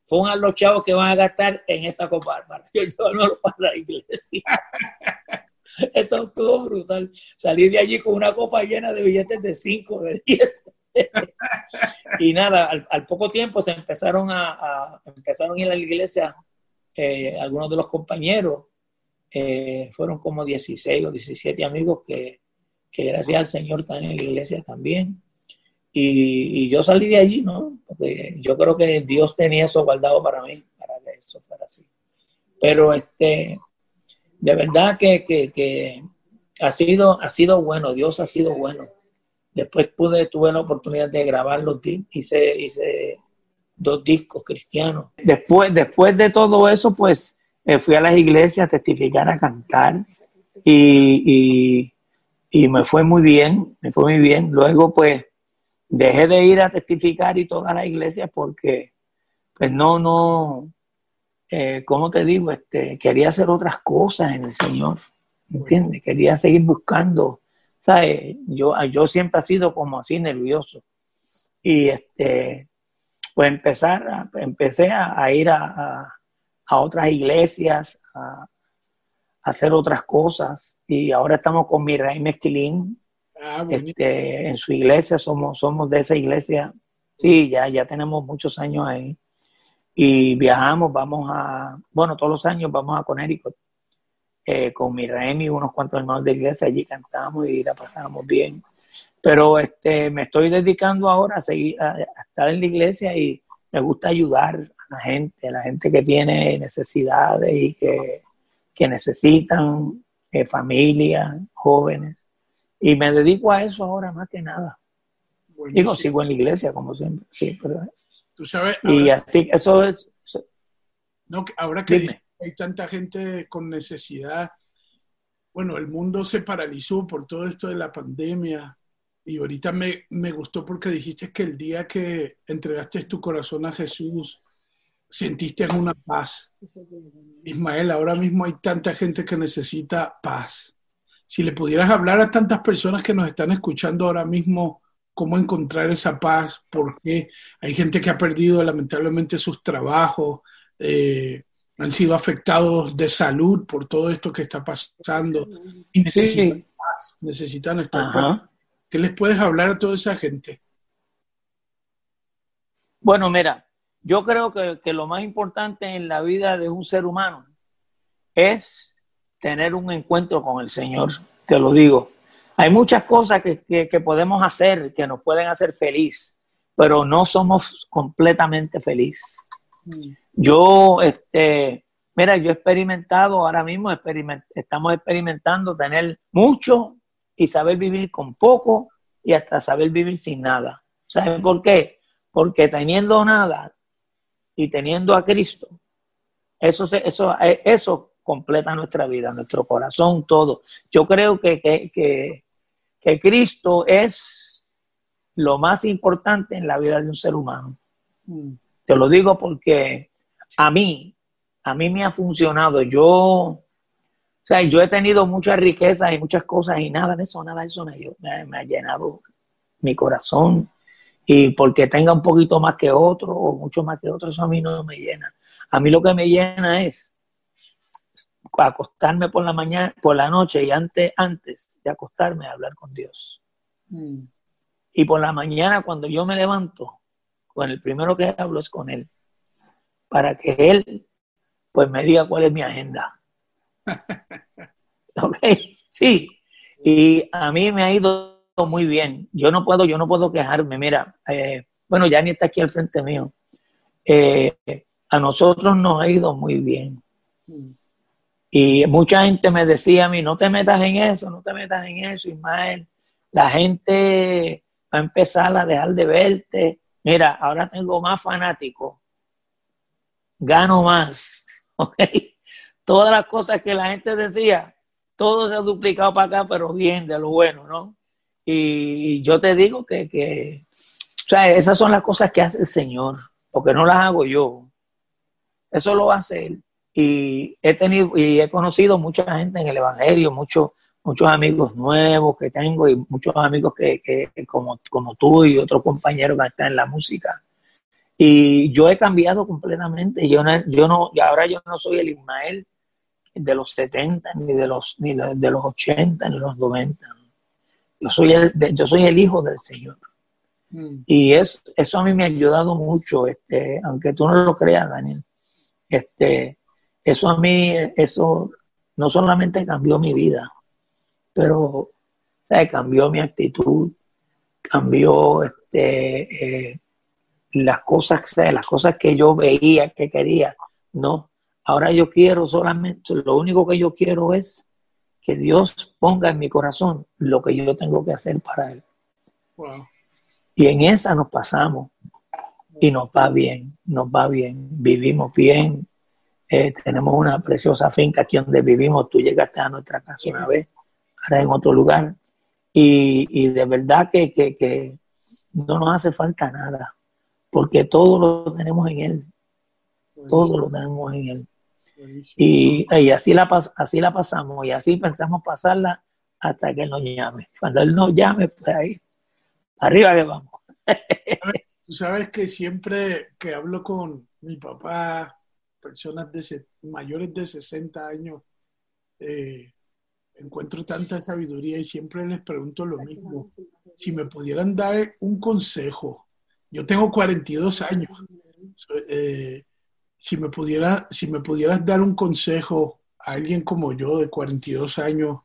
Pongan los chavos que van a gastar en esa copa para yo llevarlo para la iglesia. Eso estuvo brutal. Salí de allí con una copa llena de billetes de 5, de 10. y nada, al, poco tiempo se empezaron a, a, empezaron a ir a la iglesia eh, algunos de los compañeros, eh, fueron como 16 o 17 amigos que, que, gracias al Señor están en la iglesia también. Y, yo salí de allí, ¿no? Porque yo creo que Dios tenía eso guardado para mí, para que eso fuera así. Pero este, de verdad que, que, que ha, sido, ha sido bueno, Dios ha sido bueno. Después pude, tuve la oportunidad de grabar los hice, hice dos discos cristianos. Después, después de todo eso, pues eh, fui a las iglesias a testificar, a cantar y, y, me fue muy bien, me fue muy bien. Luego, pues, dejé de ir a testificar y todas las iglesias porque, pues, no, no, eh, ¿cómo te digo? Este, quería hacer otras cosas en el Señor, ¿entiendes? Quería seguir buscando, ¿sabes? Yo, yo siempre he sido como así nervioso. Y este, pues empezar, empecé a, ir a, otras iglesias, a, hacer otras cosas. Y ahora estamos con mi rey Mezquilín. Ah, este, en su iglesia, somos, somos de esa iglesia. Sí, ya, ya tenemos muchos años ahí. Y viajamos, vamos a, bueno, todos los años vamos a Connecticut. Eh, con mi Remy, unos cuantos hermanos de iglesia, allí cantamos y la pasábamos bien. Pero este, me estoy dedicando ahora a, seguir, a, estar en la iglesia y me gusta ayudar a la gente, a la gente que tiene necesidades y que, que necesitan eh, familia, jóvenes. Y me dedico a eso ahora más que nada. Digo, sigo en la iglesia como siempre, sí, pero... Tú sabes... y así, eso es... No, ahora que hay tanta gente con necesidad, bueno, el mundo se paralizó por todo esto de la pandemia y ahorita me, me gustó porque dijiste que el día que entregaste tu corazón a Jesús, sentiste una paz. Ismael, ahora mismo hay tanta gente que necesita paz. Si le pudieras hablar a tantas personas que nos están escuchando ahora mismo, cómo encontrar esa paz, porque hay gente que ha perdido lamentablemente sus trabajos, eh, han sido afectados de salud por todo esto que está pasando y necesitan paz, necesitan estar ¿Qué les puedes hablar a toda esa gente? Bueno, mira, yo creo que, lo más importante en la vida de un ser humano es tener un encuentro con el Señor, te lo digo. Hay muchas cosas que, que podemos hacer que nos pueden hacer feliz, pero no somos completamente felices. Yo, este, mira, yo he experimentado, ahora mismo estamos experimentando tener mucho y saber vivir con poco y hasta saber vivir sin nada. ¿Saben por qué? Porque teniendo nada y teniendo a Cristo, eso, eso, eso completa nuestra vida, nuestro corazón, todo. Yo creo que, que, que Cristo es lo más importante en la vida de un ser humano. Mm. Te lo digo porque a mí, a mí me ha funcionado. Yo, o sea, yo he tenido muchas riquezas y muchas cosas y nada de eso, nada de eso me, me, ha llenado mi corazón. Y porque tenga un poquito más que otro o mucho más que otro, eso a mí no me llena. A mí lo que me llena es acostarme por la mañana, por la noche y antes, antes de acostarme a hablar con Dios. Mm. Y por la mañana cuando yo me levanto, con el primero que hablo es con Él para que él pues me diga cuál es mi agenda. ok, sí. Y a mí me ha ido muy bien. Yo no puedo, yo no puedo quejarme. Mira, eh, bueno, ya ni está aquí al frente mío. Eh, a nosotros nos ha ido muy bien. Y mucha gente me decía a mí, no te metas en eso, no te metas en eso, Ismael. La gente va a empezar a dejar de verte. Mira, ahora tengo más fanáticos gano más. Todas las cosas que la gente decía, todo se ha duplicado para acá, pero bien, de lo bueno, ¿no? Y yo te digo que, que o sea, esas son las cosas que hace el Señor, porque no las hago yo. Eso lo hace Él. Y he tenido y he conocido mucha gente en el Evangelio, muchos muchos amigos nuevos que tengo y muchos amigos que, que como, como tú y otros compañeros que están en la música y yo he cambiado completamente. Yo no, yo no, ahora yo no soy el Ismael de los 70, ni de los, ni de, los 80, ni los 90. Yo soy el, yo soy el hijo del Señor. Mm. Y es, eso a mí me ha ayudado mucho, este, aunque tú no lo creas, Daniel. Este, eso a mí, eso no solamente cambió mi vida, pero cambió mi actitud, cambió este, eh, las cosas, las cosas que yo veía que quería. No, ahora yo quiero solamente, lo único que yo quiero es que Dios ponga en mi corazón lo que yo tengo que hacer para Él. Y en esa nos pasamos. Y nos va bien, nos va bien, vivimos bien, eh, tenemos una preciosa finca aquí donde vivimos, tú llegaste a nuestra casa una vez, ahora en otro lugar, y, de verdad que, que no nos hace falta nada porque todo lo tenemos en Él. Todo lo tenemos en Él. Y, así, la, así la pasamos y así pensamos pasarla hasta que Él nos llame. Cuando Él nos llame, pues ahí, arriba que vamos. Tú sabes que siempre que hablo con mi papá, personas de mayores de 60 años, eh, encuentro tanta sabiduría y siempre les pregunto lo mismo. Si me pudieran dar un consejo yo tengo 42 años. Eh, si, me pudiera, si me pudieras dar un consejo a alguien como yo de 42 años,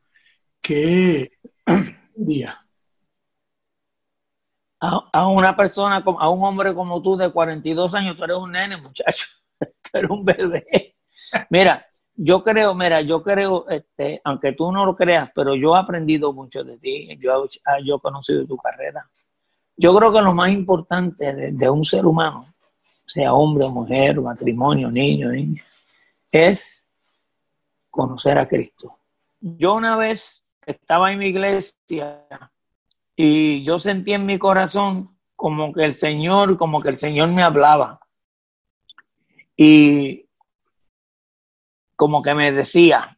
¿qué día? A, una persona, a un hombre como tú de 42 años, tú eres un nene, muchacho, tú eres un bebé. Mira, yo creo, mira, yo creo, este, aunque tú no lo creas, pero yo he aprendido mucho de ti, yo, yo he conocido tu carrera. Yo creo que lo más importante de, un ser humano, sea hombre o mujer, matrimonio, niño, niña, es conocer a Cristo. Yo una vez estaba en mi iglesia y yo sentí en mi corazón como que el Señor, como que el Señor me hablaba. Y como que me decía,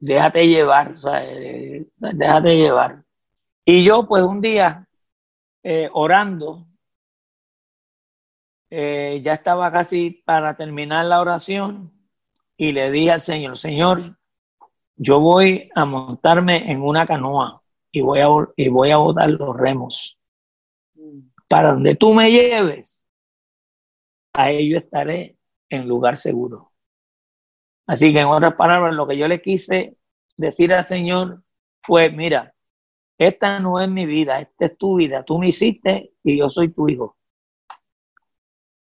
déjate llevar, eh, déjate llevar. Y yo pues un día eh, orando, eh, ya estaba casi para terminar la oración y le dije al Señor, Señor, yo voy a montarme en una canoa y voy a, y voy a botar los remos. Para donde tú me lleves, a ello estaré en lugar seguro. Así que en otras palabras, lo que yo le quise decir al Señor fue, mira, esta no es mi vida, esta es tu vida, tú me hiciste y yo soy tu hijo.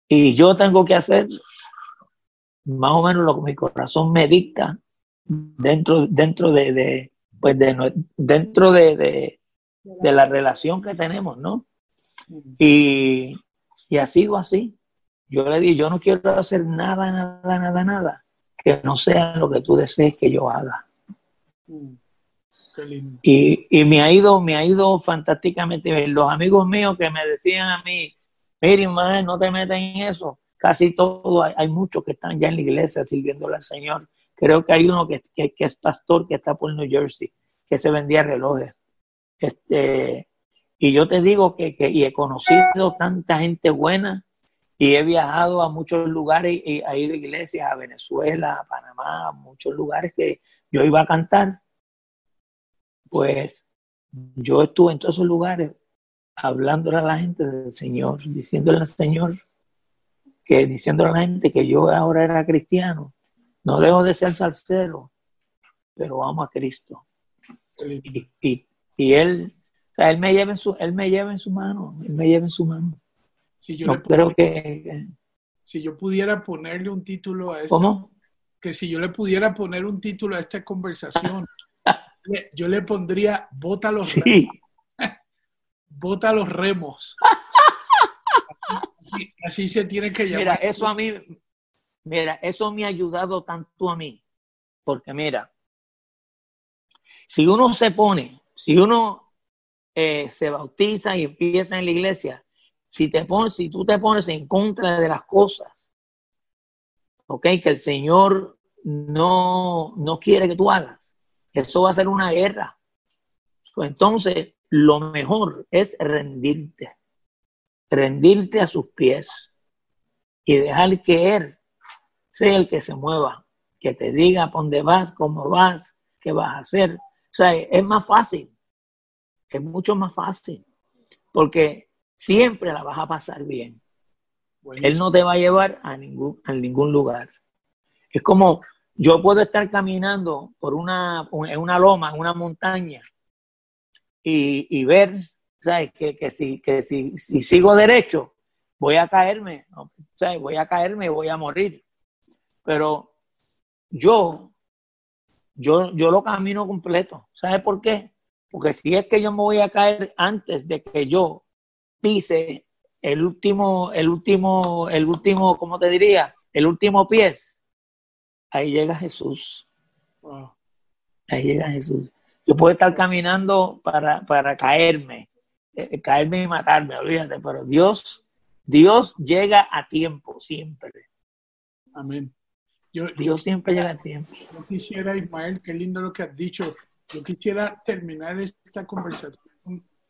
Y yo tengo que hacer más o menos lo que mi corazón me dicta dentro, dentro de, pues de, dentro de, la relación que tenemos, ¿no? Y, y ha sido así. Yo le dije, yo no quiero hacer nada, nada, nada, nada que no sea lo que tú desees que yo haga. Mm, y, me ha ido, me ha ido fantásticamente Los amigos míos que me decían a mí, miren, madre, no te metas en eso. Casi todo, hay, muchos que están ya en la iglesia sirviéndole al Señor. Creo que hay uno que, es pastor que está por New Jersey, que se vendía relojes. Este, y yo te digo que, que y he conocido tanta gente buena y he viajado a muchos lugares y he ido a iglesias, a Venezuela, a Panamá, a muchos lugares que yo iba a cantar. Pues yo estuve en todos esos lugares hablándole a la gente del Señor, diciéndole al Señor, que diciéndole a la gente que yo ahora era cristiano. No dejo de ser salsero, pero amo a Cristo. Y, y, él, o sea, él me lleva en su, él me lleva en su mano, él me lleva en su mano. Si yo creo que... Si yo pudiera ponerle un título a esto... ¿Cómo? Que si yo le pudiera poner un título a esta conversación, yo le pondría Bota los remos. Bota los remos. Así, se tiene que llamar. Mira, eso a mí, mira, eso me ha ayudado tanto a mí. Porque mira, si uno se pone, si uno eh, se bautiza y empieza en la iglesia, si, te pones, si tú te pones en contra de las cosas, ¿ok? Que el Señor no, no quiere que tú hagas, eso va a ser una guerra. Entonces, lo mejor es rendirte, rendirte a sus pies y dejar que Él sea el que se mueva, que te diga por dónde vas, cómo vas, qué vas a hacer. O sea, es más fácil, es mucho más fácil, porque siempre la vas a pasar bien. Él no te va a llevar a ningún, a ningún lugar. Es como yo puedo estar caminando por una, una loma, en una montaña, y, ver, ¿sabes? Que, que, si, que si, si sigo derecho, voy a caerme, ¿sabes? Voy a caerme y voy a morir. Pero yo, yo, yo lo camino completo. ¿Sabes por qué? Porque si es que yo me voy a caer antes de que yo pise el último, el último, el último, ¿cómo te diría? El último pies, ahí llega Jesús. Ahí llega Jesús. Yo puedo estar caminando para, para caerme, eh, caerme y matarme, olvídate, pero Dios, Dios llega a tiempo, siempre. Amén. Dios siempre llega a tiempo. Yo quisiera, Ismael, qué lindo lo que has dicho. Yo quisiera terminar esta conversación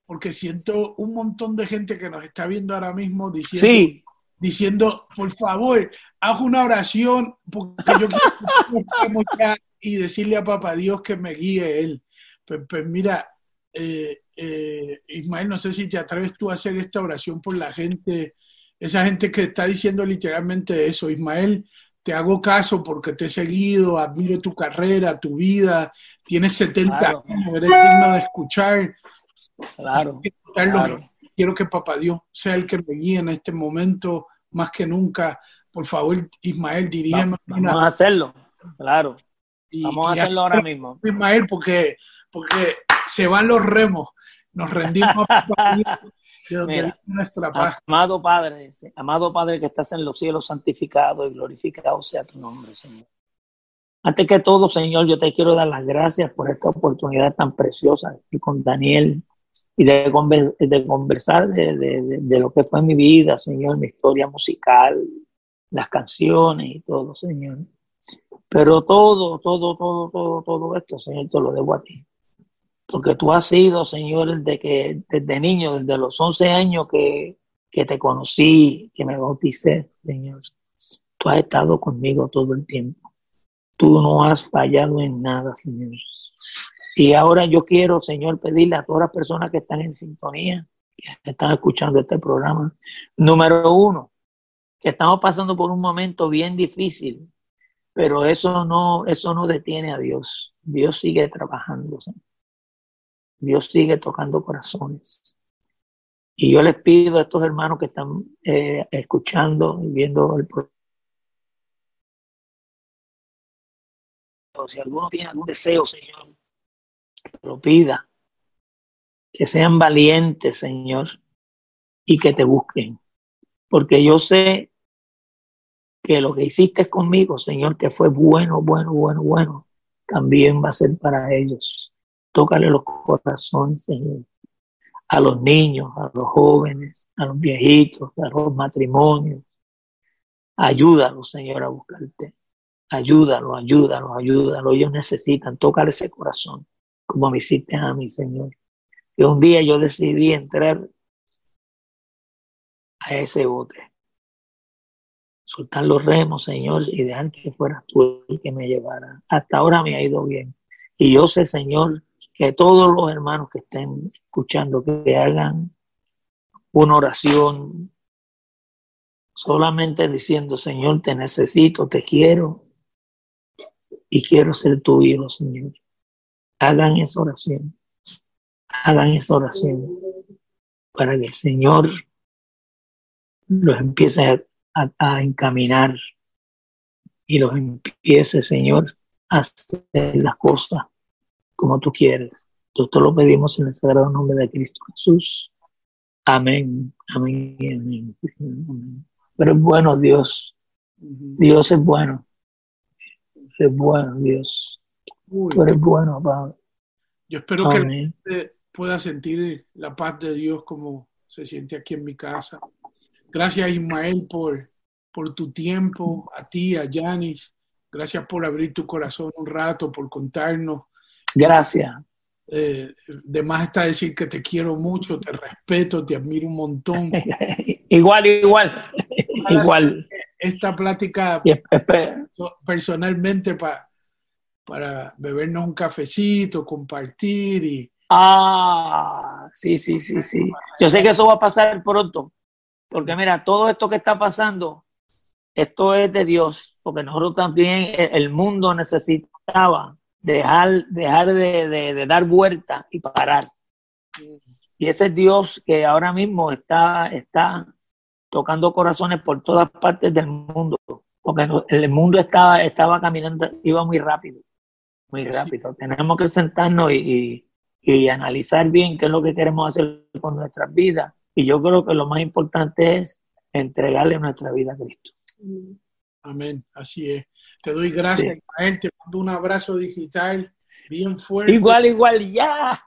porque siento un montón de gente que nos está viendo ahora mismo diciendo, diciendo por favor, haz una oración, porque yo quiero y decirle a Papá Dios que me guíe Él. Pues, pues mira, eh, eh, Ismael, no sé si te atreves tú a hacer esta oración por la gente, esa gente que está diciendo literalmente eso. Ismael, te hago caso porque te he seguido, admiro tu carrera, tu vida, tienes 70 años, eres digno de escuchar. Claro, Quiero que Papá Dios sea el que me guíe en este momento más que nunca. Por favor, Ismael, diríamos. Vamos, a hacerlo, claro. vamos a hacerlo ahora mismo. Ismael, porque, porque se van los remos. Nos rendimos a Papá nuestra paz. Amado Padre, amado Padre que estás en los cielos, santificado y glorificado sea tu nombre, Señor. Antes que todo, Señor, yo te quiero dar las gracias por esta oportunidad tan preciosa y con Daniel y de, conversar de, lo que fue mi vida, Señor, mi historia musical, las canciones y todo, Señor. Pero todo, todo, todo, todo, todo esto, Señor, te lo debo a ti. Porque tú has sido, Señor, desde, que, desde niño, desde los 11 años que, que te conocí, que me bauticé, Señor. Tú has estado conmigo todo el tiempo. Tú no has fallado en nada, Señor. Y ahora yo quiero, Señor, pedirle a todas las personas que están en sintonía, que están escuchando este programa, número uno, que estamos pasando por un momento bien difícil, pero eso no, eso no detiene a Dios. Dios sigue trabajando. Dios sigue tocando corazones. Y yo les pido a estos hermanos que están eh, escuchando y viendo el programa, si alguno tiene algún deseo, Señor, lo pida, que sean valientes, Señor, y que te busquen. Porque yo sé que lo que hiciste conmigo, Señor, que fue bueno, bueno, bueno, bueno, también va a ser para ellos. Tócale los corazones, Señor, a los niños, a los jóvenes, a los viejitos, a los matrimonios. Ayúdalos, Señor, a buscarte. Ayúdalo, ayúdalo, ayúdalo. Ellos necesitan tocar ese corazón como me hiciste a mí, Señor. Que un día yo decidí entrar a ese bote, soltar los remos, Señor, y dejar que fueras tú el que me llevara. Hasta ahora me ha ido bien. Y yo sé, Señor, que todos los hermanos que estén escuchando, que hagan una oración solamente diciendo, Señor, te necesito, te quiero y quiero ser tu hijo, Señor. Hagan esa oración. Hagan esa oración para que el Señor los empiece a, encaminar y los empiece, Señor, a hacer las cosas como tú quieres. Nosotros lo pedimos en el sagrado nombre de Cristo Jesús. Amén, amén, amén. Pero es bueno Dios. Dios es bueno. Es bueno Dios. Tú eres bueno, Padre. Yo espero que la pueda sentir la paz de Dios como se siente aquí en mi casa. Gracias, Ismael, por, por tu tiempo, a ti, a Yanis. Gracias por abrir tu corazón un rato, por contarnos. Gracias. Eh, de más está decir que te quiero mucho, te respeto, te admiro un montón. igual, igual, igual. Esta plática personalmente para para bebernos un cafecito, compartir y... Ah, sí, sí, sí, sí. Yo sé que eso va a pasar pronto, porque mira, todo esto que está pasando, esto es de Dios, porque nosotros también, el mundo necesitaba dejar, dejar de, dar vueltas y parar. Y ese es Dios que ahora mismo está, está tocando corazones por todas partes del mundo, porque el mundo estaba, estaba caminando, iba muy rápido muy rápido. Tenemos que sentarnos y, analizar bien qué es lo que queremos hacer con nuestras vidas. Y yo creo que lo más importante es entregarle nuestra vida a Cristo. Amén, así es. Te doy gracias, Ismael. Te mando un abrazo digital bien fuerte. Igual, igual, ya.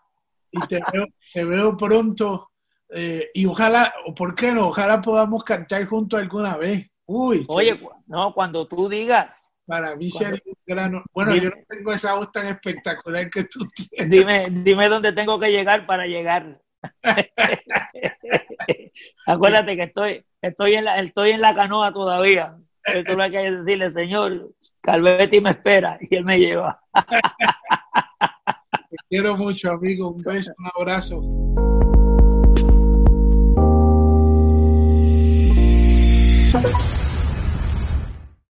Y te veo, te veo pronto. Eh, y ojalá, o por qué no, ojalá podamos cantar juntos alguna vez. Uy. Oye, no, cuando tú digas. Para mí sería un gran... Bueno, yo no tengo esa voz tan espectacular que tú tienes. Dime, dime dónde tengo que llegar para llegar. Acuérdate que estoy, estoy, en la, estoy en la canoa todavía. Tú lo que decirle, Señor, Calvetti me espera y él me lleva. Te quiero mucho, amigo. Un beso, un abrazo.